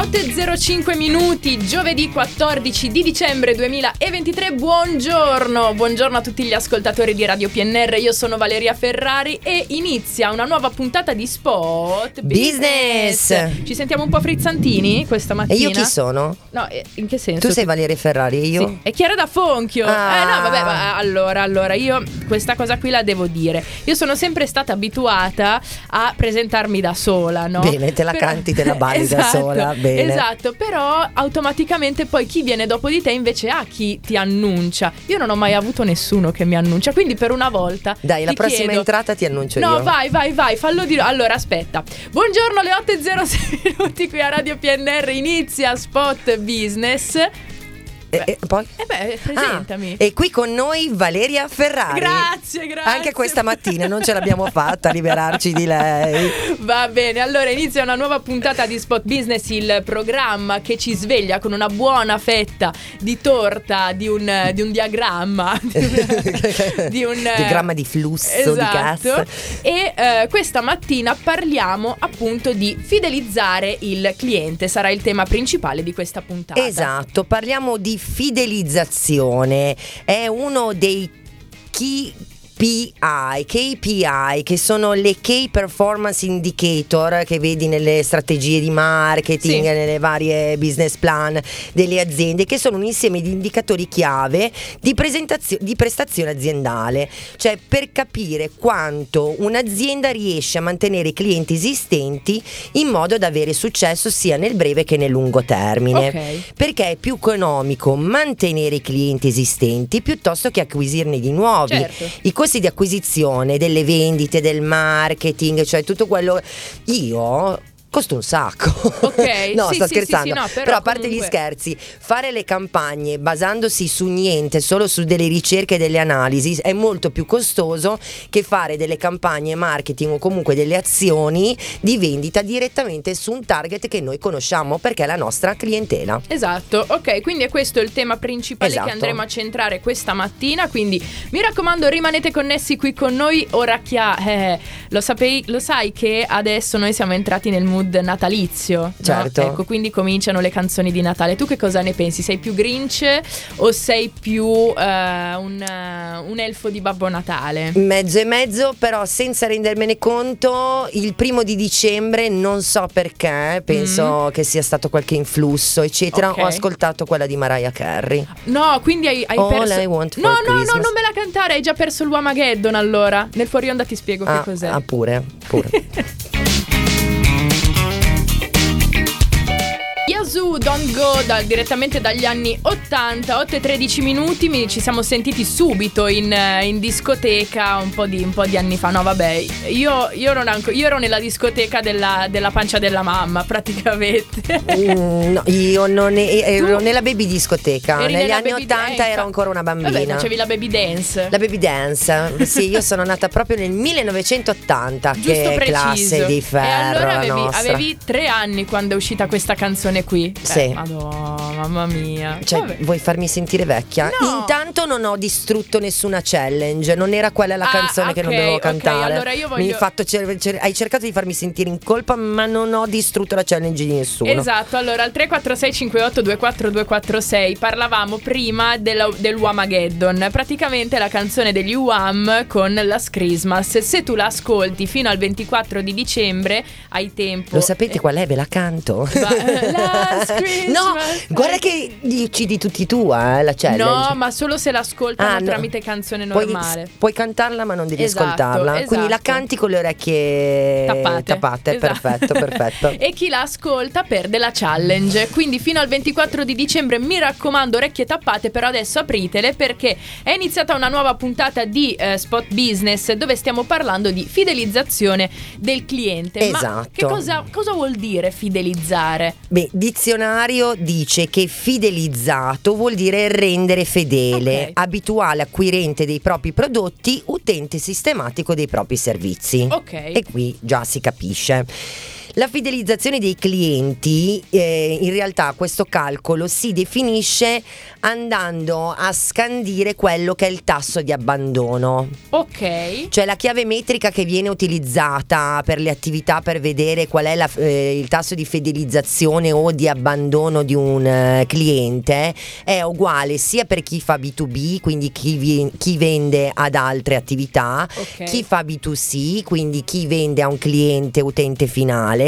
8.05 minuti, giovedì 14 di dicembre 2023. Buongiorno, buongiorno a tutti gli ascoltatori di Radio PNR. Io sono Valeria Ferrari e inizia una nuova puntata di Spot Business. Ci sentiamo un po' frizzantini questa mattina. E io chi sono? No, in che senso? Tu sei Valeria Ferrari e io? Sì. E Chiara da Fonchio. Ah. Eh no, vabbè, ma allora, allora, io questa cosa qui la devo dire. Io sono sempre stata abituata a presentarmi da sola, no? Bene, te la Però- canti, te la balli da Esatto, sola, bene. Esatto, però automaticamente poi chi viene dopo di te invece ha chi ti annuncia. Io non ho mai avuto nessuno che mi annuncia, quindi per una volta Dai, la prossima chiedo- entrata ti annuncio No, io. vai, vai, vai, fallo dire. Allora, aspetta. Buongiorno, alle 8.06 minuti qui a Radio PNR inizia Spot Business. E, e poi? E beh, presentami. Ah, e qui con noi Valeria Ferrari. Grazie, grazie. Anche questa mattina non ce l'abbiamo fatta a liberarci di lei. Va bene, allora inizia una nuova puntata di Spot Business, il programma che ci sveglia con una buona fetta di torta, di un, di un diagramma, di un, di un, Diagramma di flusso di gas. Esatto. E eh, questa mattina parliamo appunto di fidelizzare il cliente, sarà il tema principale di questa puntata. Esatto, parliamo di fidelizzazione. È uno dei key KPI, KPI che sono le Key Performance Indicator che vedi nelle strategie di marketing, Sì. nelle varie business plan delle aziende, che sono un insieme di indicatori chiave di, di prestazione aziendale, cioè per capire quanto un'azienda riesce a mantenere i clienti esistenti in modo da avere successo sia nel breve che nel lungo termine Ok. perché è più economico mantenere i clienti esistenti piuttosto che acquisirne di nuovi. Certo. I costi di acquisizione, delle vendite, del marketing, cioè tutto quello. Io. Costa un sacco. Ok, no, sì, sto sì, scherzando. sì, no, però a parte comunque- gli scherzi, fare le campagne basandosi su niente, solo su delle ricerche e delle analisi, è molto più costoso che fare delle campagne marketing o comunque delle azioni di vendita direttamente su un target che noi conosciamo perché è la nostra clientela. Esatto, ok, quindi è questo il tema principale Esatto. che andremo a centrare questa mattina, quindi mi raccomando rimanete connessi qui con noi, ora che eh, lo, sapei, lo sai che adesso noi siamo entrati nel mood natalizio, no? Certo. Ecco, quindi cominciano le canzoni di Natale, tu che cosa ne pensi? Sei più Grinch o sei più eh, un, eh, un elfo di Babbo Natale? Mezzo e mezzo, però senza rendermene conto, il primo di dicembre non so perché, penso che sia stato qualche influsso, eccetera. Mm. Ok. Ho ascoltato quella di Mariah Carey. No, quindi hai, hai All perso... I want no, no, no, Christmas. non me la cantare, hai già perso l'Uamageddon allora. Nel fuori onda ti spiego Ah, che cos'è. ah, pure, pure. Yazoo Don't Go da- direttamente dagli anni 80, 8 e 13 minuti, mi- ci siamo sentiti subito in, in discoteca un po, di, un po' di anni fa, no vabbè, io, io, non anco- io ero nella discoteca della, della pancia della mamma praticamente. Mm, no, io non e- ero Tu? nella baby discoteca. Eri Negli anni baby 80 dance. ero ancora una bambina. Vabbè, facevi la baby dance. La baby dance, sì, io sono nata proprio nel 1980, Giusto che preciso. classe di ferro. E allora avevi, avevi tre anni quando è uscita questa canzone qui. Sì. Eh, Madonna, mamma mia. Cioè, Vabbè. vuoi farmi sentire vecchia? No. Intanto non ho distrutto nessuna challenge, non era quella la Ah, canzone che non dovevo ok, cantare. allora io Mi hai voglio- cer- cer- hai cercato di farmi sentire in colpa, ma non ho distrutto la challenge di nessuno. Esatto, allora al 346 58 24 246 parlavamo prima della, del Whamageddon, praticamente la canzone degli Wham con Last Christmas. Se tu la ascolti fino al 24 di dicembre hai tempo. Lo sapete eh, qual è? Ve la canto? Va- Last Christmas. no, guarda che li uccidi tutti tu, eh, la challenge. No, ma solo se l'ascoltano Ah, no. tramite canzone Puoi, normale. puoi cantarla ma non devi Esatto, ascoltarla. Quindi la esatto. canti con le orecchie tappate. tappate. Esatto. Perfetto, perfetto. e chi la ascolta perde la challenge. Quindi fino al 24 di dicembre mi raccomando orecchie tappate, però adesso apritele perché è iniziata una nuova puntata di eh, Spot Business dove stiamo parlando di fidelizzazione del cliente. Ma Esatto. che cosa, cosa vuol dire fidelizzare? Beh, dizionario dice che fidelizzato vuol dire rendere fedele, Ok. abituale acquirente dei propri prodotti, utente sistematico dei propri servizi. Ok. E qui già si capisce. La fidelizzazione dei clienti, eh, in realtà questo calcolo si definisce andando a scandire quello che è il tasso di abbandono. Ok. Cioè la chiave metrica che viene utilizzata per le attività per vedere qual è la, eh, il tasso di fidelizzazione o di abbandono di un eh, cliente è uguale sia per chi fa B2B, quindi chi, vi- chi vende ad altre attività, Ok. chi fa B2C, quindi chi vende a un cliente utente finale.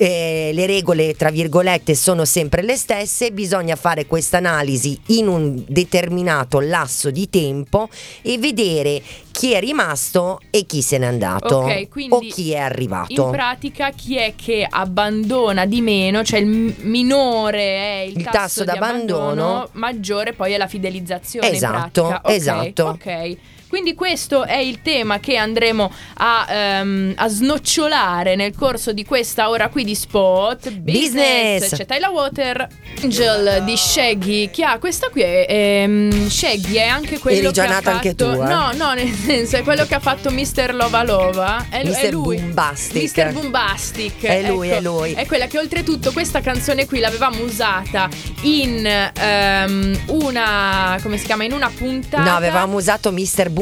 Eh, le regole, tra virgolette, sono sempre le stesse, bisogna fare questa analisi in un determinato lasso di tempo e vedere chi è rimasto e chi se n'è andato Ok, quindi o chi è arrivato. In pratica chi è che abbandona di meno, cioè il minore è il, Il tasso di d'abbandono, maggiore poi è la fidelizzazione. Esatto, pratica. Ok, esatto. Ok. Quindi questo è il tema che andremo a, ehm, a snocciolare nel corso di questa ora qui di spot Business. C'è Tyler Water Angel di Shaggy Chi ha questa qui è ehm, Shaggy è anche quello Eri già che ha nata anche fatto tu, eh? No, no, nel senso è quello che ha fatto Mr. Lova Lova È, è Mr. lui Boombastic. Mr. Boombastic È lui, ecco. è lui. È quella che oltretutto questa canzone qui l'avevamo usata in ehm, una come si chiama in una puntata No, avevamo usato Mr. Boombastic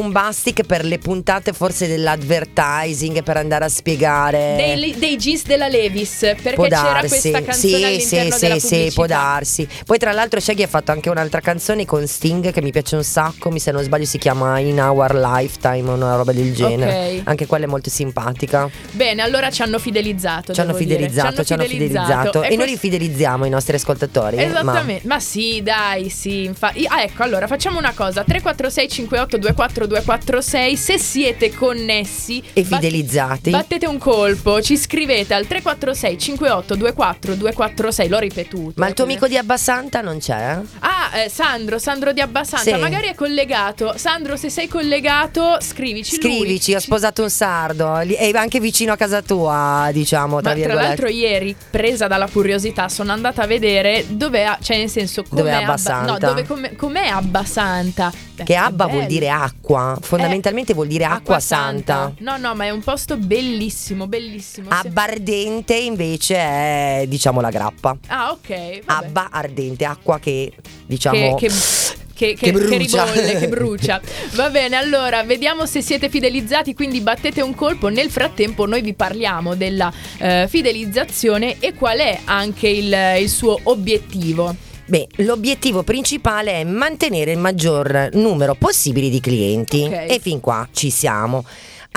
per le puntate forse dell'advertising per andare a spiegare. dei, dei jeans della Levis perché Può c'era darsi, questa canzone sì, all'interno sì, della sì, sì, pubblicità può darsi. Poi tra l'altro Shaggy ha fatto anche un'altra canzone con Sting che mi piace un sacco, mi se non sbaglio si chiama In Our Lifetime una roba del genere. Ok. Anche quella è molto simpatica. Bene, allora ci hanno fidelizzato. Ci hanno fidelizzato, ci hanno fidelizzato. E, noi li fidelizziamo i nostri ascoltatori. eh, ma- Esattamente, ma... sì, dai, sì. Infa- Ah, ecco, allora facciamo una cosa: 346 58 24 246. Se siete connessi E bat- fidelizzati. battete un colpo, ci scrivete al 346 58 24 246. L'ho ripetuto. Ma il tuo eh, amico di Abbasanta non c'è? Ah, eh, Sandro, Sandro di Abbasanta, Sì. magari è collegato. Sandro, se sei collegato, scrivici. lui. Scrivici, ho Ci- sposato un sardo, è anche vicino a casa tua, diciamo, tra Ma tra l'altro ieri, presa dalla curiosità, sono andata a vedere dove ha, cioè nel senso com'è Dov'è Abba Abba- Santa? No, dove com'è, com'è Abba Santa. Beh, Che Abba vuol dire acqua, fondamentalmente vuol dire acqua, santa. No, no, ma è un posto bellissimo, bellissimo. Abba ardente invece è diciamo la grappa. Ah, ok. vabbè. Abba ardente, acqua che diciamo che, che, che, che brucia. ribolle, che brucia. Va bene, allora vediamo se siete fidelizzati, quindi battete un colpo. Nel frattempo noi vi parliamo della eh, fidelizzazione e qual è anche il, il suo obiettivo. Beh, l'obiettivo principale è mantenere il maggior numero possibile di clienti Ok. e fin qua ci siamo.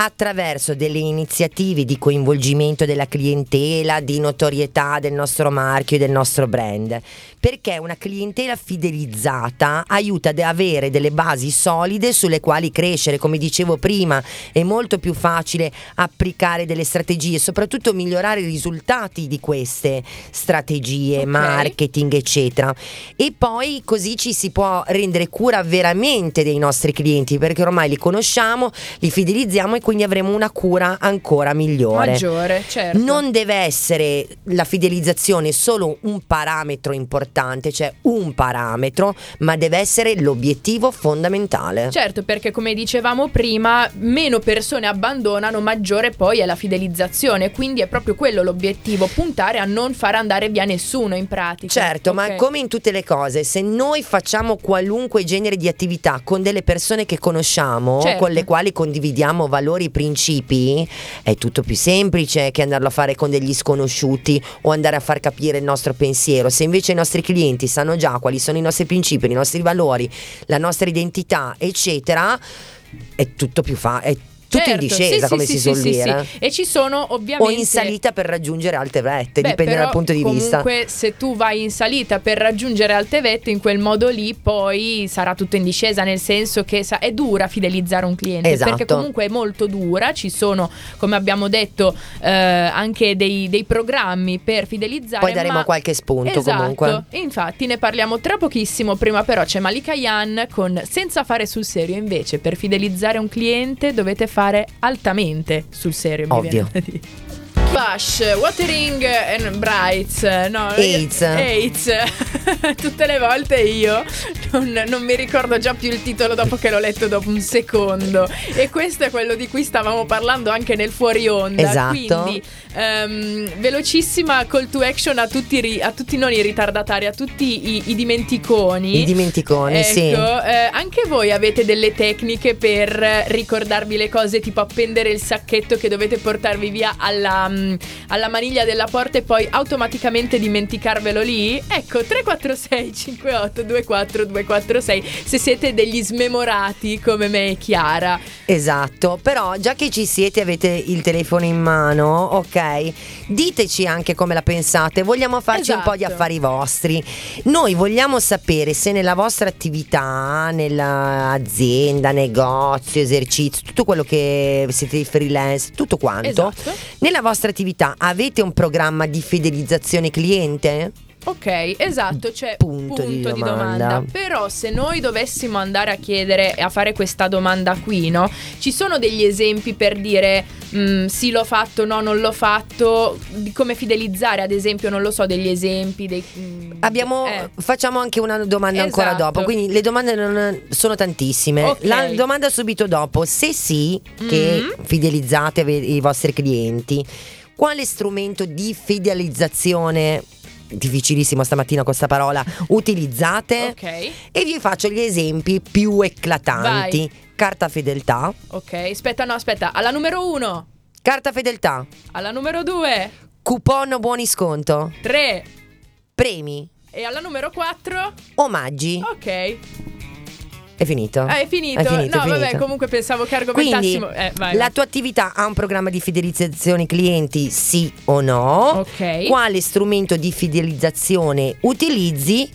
Attraverso delle iniziative di coinvolgimento della clientela, di notorietà del nostro marchio e del nostro brand. Perché una clientela fidelizzata aiuta ad avere delle basi solide sulle quali crescere. Come dicevo prima, è molto più facile applicare delle strategie, soprattutto migliorare i risultati di queste strategie, Ok. marketing, eccetera. E poi così ci si può rendere cura veramente dei nostri clienti, perché ormai li conosciamo, li fidelizziamo e quindi avremo una cura ancora migliore. Maggiore, certo. Non deve essere la fidelizzazione solo un parametro importante, cioè un parametro, ma deve essere l'obiettivo fondamentale. Certo, perché come dicevamo prima, meno persone abbandonano, maggiore poi è la fidelizzazione. Quindi è proprio quello l'obiettivo, puntare a non far andare via nessuno in pratica. Certo, ma Ok. come in tutte le cose, se noi facciamo qualunque genere di attività con delle persone che conosciamo, Certo. con le quali condividiamo valori e principi, è tutto più semplice che andarlo a fare con degli sconosciuti o andare a far capire il nostro pensiero. Se invece i nostri clienti sanno già quali sono i nostri principi, i nostri valori, la nostra identità, eccetera, è tutto più facile. Tutto Certo, in discesa, sì, come sì, si sì, suol dire. E ci sono ovviamente O in salita per raggiungere alte vette, Beh, dipende però dal punto di vista. Comunque, se tu vai in salita per raggiungere alte vette, in quel modo lì poi sarà tutto in discesa, nel senso che sa- è dura fidelizzare un cliente. Esatto. Perché comunque è molto dura. Ci sono, come abbiamo detto, eh, anche dei, dei programmi per fidelizzare. Poi daremo ma- qualche spunto Esatto. comunque. Infatti, ne parliamo tra pochissimo. Prima, però, c'è Malika Yan con Senza fare sul serio. Invece, per fidelizzare un cliente dovete fare altamente sul serio. Ovvio. Bush, Watering and Brights, no? AIDS. AIDS. Tutte le volte io non, non mi ricordo già più il titolo dopo che l'ho letto dopo un secondo. E questo è quello di cui stavamo parlando anche nel fuori onda. Esatto. Quindi, ehm, velocissima call to action a tutti, a tutti non i ritardatari, a tutti i, i dimenticoni. I dimenticoni, ecco, sì. eh, anche voi avete delle tecniche per ricordarvi le cose, tipo appendere il sacchetto che dovete portarvi via alla, mm, alla maniglia della porta e poi automaticamente dimenticarvelo lì? Ecco, 346 58 24 246 se siete degli smemorati come me e Chiara. Esatto, però già che ci siete avete il telefono in mano, ok? Diteci anche come la pensate, vogliamo farci un po' di Esatto. affari vostri. Noi vogliamo sapere se nella vostra attività, nell'azienda, negozio, esercizio, tutto quello che siete freelance, tutto quanto, Esatto. nella vostra attività avete un programma di fidelizzazione cliente? Ok, esatto, c'è Punto punto, di di, domanda. domanda. Però se noi dovessimo andare a chiedere a fare questa domanda qui, no? Ci sono degli esempi per dire mm, sì l'ho fatto, no non l'ho fatto, di come fidelizzare ad esempio, non lo so, degli esempi. Dei, mm, Abbiamo, eh. facciamo anche una domanda ancora Esatto. dopo, quindi le domande non- sono tantissime. Ok. La domanda subito dopo, se sì, che Mhm. fidelizzate i vostri clienti, quale strumento di fidelizzazione, difficilissimo stamattina questa parola, utilizzate? Ok, E vi faccio gli esempi più eclatanti. Carta fedeltà, ok, aspetta, no, aspetta, alla numero uno, carta fedeltà, alla numero due, coupon buoni sconto, tre premi, e alla numero quattro, omaggi. ok. È finito. Ah, è finito. È finito, no, è vabbè, finito. comunque pensavo che Quindi argomentassimo. Eh, vai, la vai. tua attività ha un programma di fidelizzazione clienti, sì o no? Ok. Quale strumento di fidelizzazione utilizzi?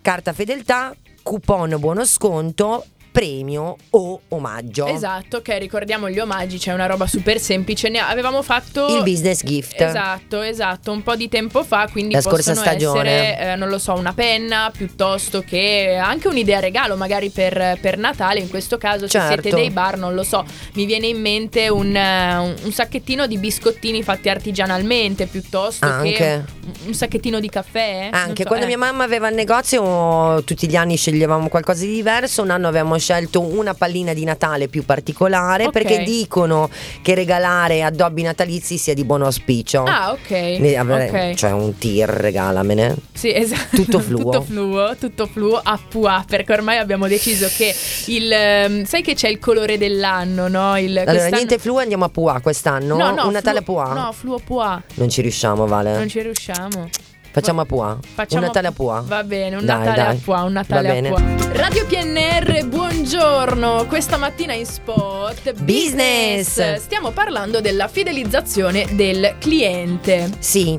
Carta fedeltà, coupon buono sconto, premio o omaggio. Esatto, ok, ricordiamo gli omaggi, c'è una roba super semplice. Ne avevamo fatto. Il business gift. Esatto, esatto, un po' di tempo fa, quindi La scorsa stagione. essere, eh, non lo so, una penna piuttosto che anche un'idea regalo, magari per, per Natale. In questo caso, se Certo. siete dei bar, non lo so, mi viene in mente un, eh, un- un sacchettino di biscottini fatti artigianalmente piuttosto Anche. che un, un sacchettino di caffè. Non Anche so, quando eh. mia mamma aveva il negozio, tutti gli anni sceglievamo qualcosa di diverso. Un anno avevamo scelto una pallina di Natale più particolare Ok. perché dicono che regalare addobbi natalizi sia di buon auspicio. Ah, ok. Ne avrei- ok. Cioè un tir, regalamene. Sì, esatto. Tutto fluo. tutto fluo, tutto fluo a Pua, perché ormai abbiamo deciso che il ehm, sai che c'è il colore dell'anno, no? Il, Allora, quest'anno- niente fluo, andiamo a Pua quest'anno. No, no, un Natale fluo- a Pua? No, fluo Pua. Non ci riusciamo, Vale. Non ci riusciamo. Facciamo a Pua. Facciamo un Natale a Pua. Va bene, un Dai, Natale dai. a Pua, un Natale a. Pua. Radio PNR, buongiorno. Questa mattina in spot Business. Stiamo parlando della fidelizzazione del cliente. Sì,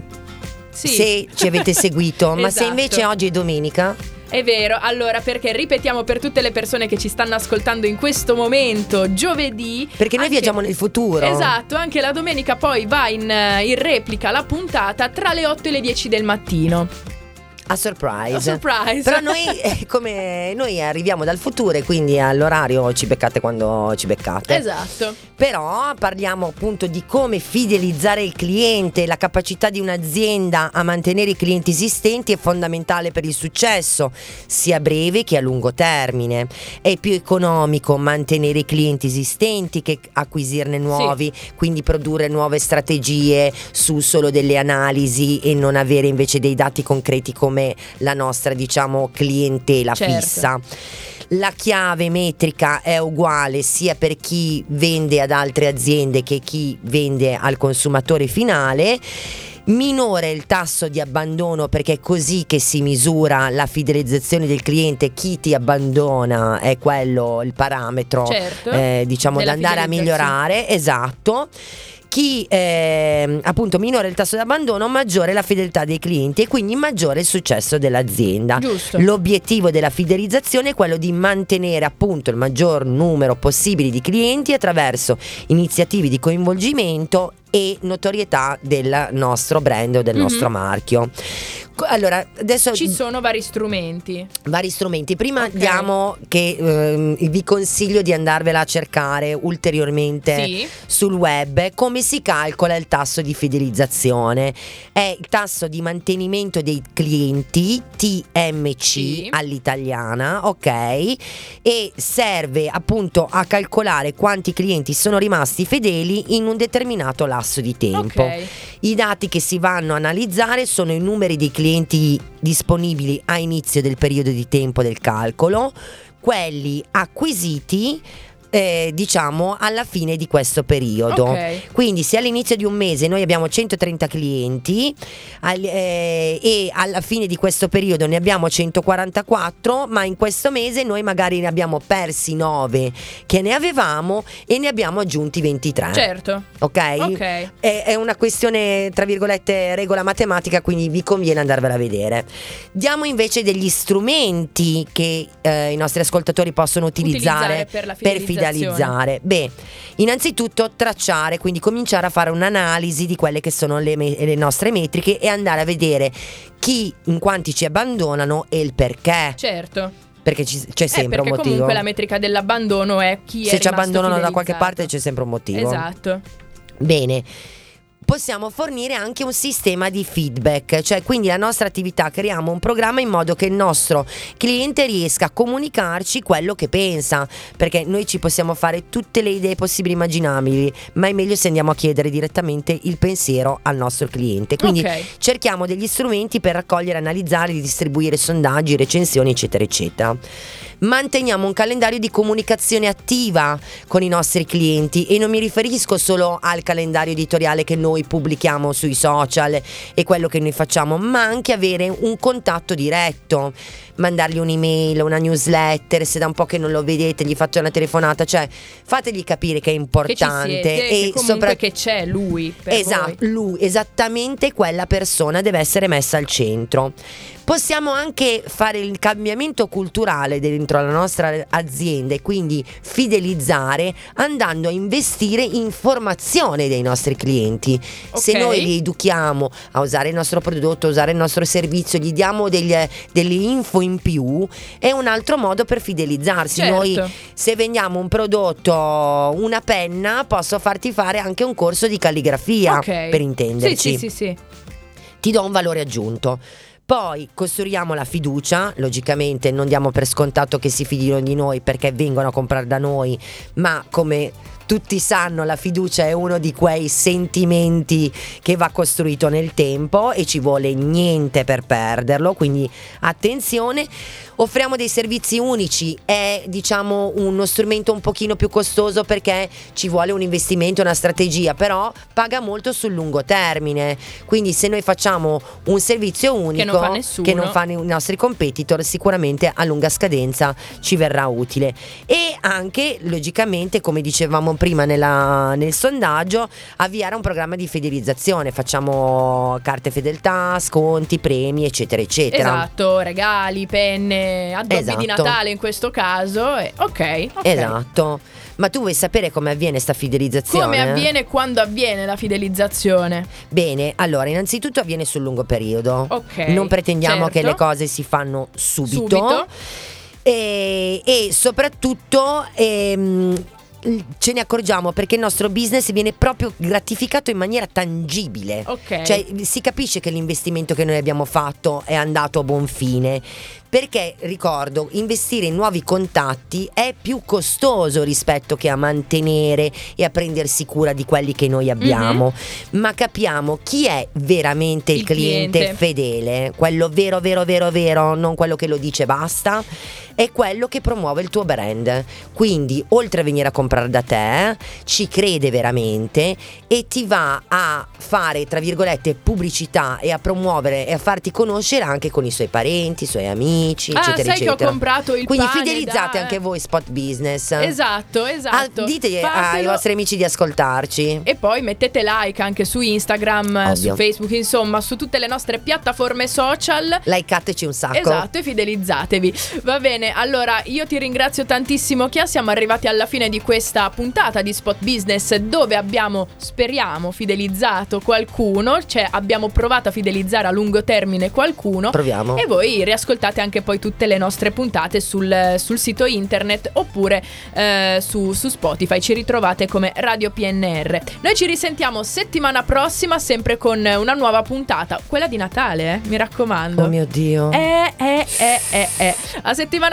Sì. se ci avete seguito. Ma se Esatto. invece oggi è domenica, È vero, allora perché ripetiamo per tutte le persone che ci stanno ascoltando in questo momento, giovedì. perché noi anche- viaggiamo nel futuro. Esatto, anche la domenica poi va in, eh, in replica la puntata tra le 8 e le 10 del mattino. A surprise. A surprise. Però noi, eh, come noi arriviamo dal futuro e quindi all'orario ci beccate quando ci beccate. Esatto. Però parliamo appunto di come fidelizzare il cliente, la capacità di un'azienda a mantenere i clienti esistenti è fondamentale per il successo, sia a breve che a lungo termine. È più economico mantenere i clienti esistenti che acquisirne nuovi, quindi produrre nuove strategie su solo delle analisi e non avere invece dei dati concreti come la nostra, diciamo, clientela Certo. fissa. La chiave metrica è uguale sia per chi vende ad altre aziende che chi vende al consumatore finale. Minore il tasso di abbandono perché è così che si misura la fidelizzazione del cliente, chi ti abbandona è quello il parametro Certo. eh, diciamo da andare a migliorare, esatto. Chi ehm, appunto minore il tasso di abbandono, maggiore la fedeltà dei clienti e quindi maggiore il successo dell'azienda. Giusto. L'obiettivo della fidelizzazione è quello di mantenere appunto il maggior numero possibile di clienti attraverso iniziative di coinvolgimento e notorietà del nostro brand o del Mhm. nostro marchio. Allora, adesso Ci sono vari strumenti. vari strumenti. Prima Ok. diamo che ehm, vi consiglio di andarvela a cercare ulteriormente Sì. sul web come si calcola il tasso di fidelizzazione. È il tasso di mantenimento dei clienti TMC Sì. all'italiana, ok? E serve appunto a calcolare quanti clienti sono rimasti fedeli in un determinato lasso di tempo. Ok. I dati che si vanno a analizzare sono i numeri dei clienti disponibili a inizio del periodo di tempo del calcolo, quelli acquisiti eh, diciamo alla fine di questo periodo. Ok. Quindi se all'inizio di un mese noi abbiamo 130 clienti al- eh, e alla fine di questo periodo ne abbiamo 144, ma in questo mese noi magari ne abbiamo persi 9 che ne avevamo e ne abbiamo aggiunti 23. Certo. Ok? Ok. È, è una questione, tra virgolette, regola matematica, quindi vi conviene andarvela a vedere. Diamo invece degli strumenti che eh, i nostri ascoltatori possono utilizzare, Utilizzare per la per fidelizzare. Beh, innanzitutto tracciare, quindi cominciare a fare un'analisi di quelle che sono le, me- le nostre metriche e andare a vedere chi, in quanti ci abbandonano e il perché. Certo. Perché ci- c'è Eh, sempre un perché motivo. comunque la metrica dell'abbandono è chi è Se ci abbandonano da qualche parte c'è sempre un motivo. Esatto. Bene. Possiamo fornire anche un sistema di feedback, cioè quindi la nostra attività creiamo un programma in modo che il nostro cliente riesca a comunicarci quello che pensa, perché noi ci possiamo fare tutte le idee possibili e immaginabili, ma è meglio se andiamo a chiedere direttamente il pensiero al nostro cliente. Quindi Ok. cerchiamo degli strumenti per raccogliere, analizzare, distribuire sondaggi, recensioni, eccetera, eccetera. Manteniamo un calendario di comunicazione attiva con i nostri clienti e non mi riferisco solo al calendario editoriale che noi pubblichiamo sui social e quello che noi facciamo, ma anche avere un contatto diretto, mandargli un'email, una newsletter, se da un po' che non lo vedete gli fate una telefonata, cioè fategli capire che è Che importante siete, che e comunque soprattutto che c'è lui Esatto, voi. lui, esattamente quella persona deve essere messa al centro. Possiamo anche fare il cambiamento culturale dentro la nostra azienda e quindi fidelizzare andando a investire in formazione dei nostri clienti. Se Ok. noi li educhiamo a usare il nostro prodotto, a usare il nostro servizio, gli diamo degli- delle info in più, è un altro modo per fidelizzarsi. Certo. Noi se vendiamo un prodotto, una penna, posso farti fare anche un corso di calligrafia, Ok. per intenderci. Sì, sì, sì, sì. Ti do un valore aggiunto. Poi costruiamo la fiducia, logicamente non diamo per scontato che si fidino di noi perché vengono a comprare da noi, ma come tutti sanno la fiducia è uno di quei sentimenti che va costruito nel tempo e ci vuole niente per perderlo, quindi attenzione. Offriamo dei servizi unici, è diciamo uno strumento un pochino più costoso perché ci vuole un investimento, una strategia, però paga molto sul lungo termine. Quindi se noi facciamo un servizio unico non fa nessuno. che non fanno i nostri competitor, sicuramente a lunga scadenza ci verrà utile. E anche logicamente, come dicevamo prima nella- nel sondaggio, avviare un programma di fidelizzazione. Facciamo carte fedeltà, sconti, premi, eccetera, eccetera. Esatto, regali, penne, addobbi Esatto. di Natale in questo caso. e- ok, ok. Esatto. Ma tu vuoi sapere come avviene sta fidelizzazione? Come avviene quando avviene la fidelizzazione? Bene, allora, innanzitutto avviene sul lungo periodo. Ok, Non pretendiamo che certo. le cose si fanno subito. Subito. E, e soprattutto ehm, ce ne accorgiamo perché il nostro business viene proprio gratificato in maniera tangibile. Ok. Cioè si capisce che l'investimento che noi abbiamo fatto è andato a buon fine. Perché ricordo, investire in nuovi contatti è più costoso rispetto che a mantenere e a prendersi cura di quelli che noi abbiamo. Ma capiamo chi è veramente il, Il cliente, cliente. fedele, quello vero, vero, vero, vero, non quello che lo dice basta, è quello che promuove il tuo brand. Quindi, oltre a venire a comprare da te, ci crede veramente e ti va a fare, tra virgolette, pubblicità e a promuovere e a farti conoscere anche con i suoi parenti, i suoi amici, Ah, eccetera, sai che ho eccetera. comprato il Quindi pane fidelizzate da- anche voi spot business. Esatto, Ah, esatto. dite ai Fatelo. vostri amici di ascoltarci. E poi mettete like anche su Instagram, Ovvio. su Facebook, insomma, su tutte le nostre piattaforme social. Likeateci un sacco. Esatto, e fidelizzatevi. Va bene, allora io ti ringrazio tantissimo Chia, siamo arrivati alla fine di questa puntata di Spot Business dove abbiamo, speriamo, fidelizzato qualcuno, cioè abbiamo provato a fidelizzare a lungo termine qualcuno. Proviamo. E voi riascoltate anche poi tutte le nostre puntate sul, sul sito internet oppure eh, su, su Spotify. Ci ritrovate come Radio PNR. Noi ci risentiamo settimana prossima, sempre con una nuova puntata, quella di Natale, eh, mi raccomando. Oh mio Dio. Eh, eh, eh, eh, eh. A settimana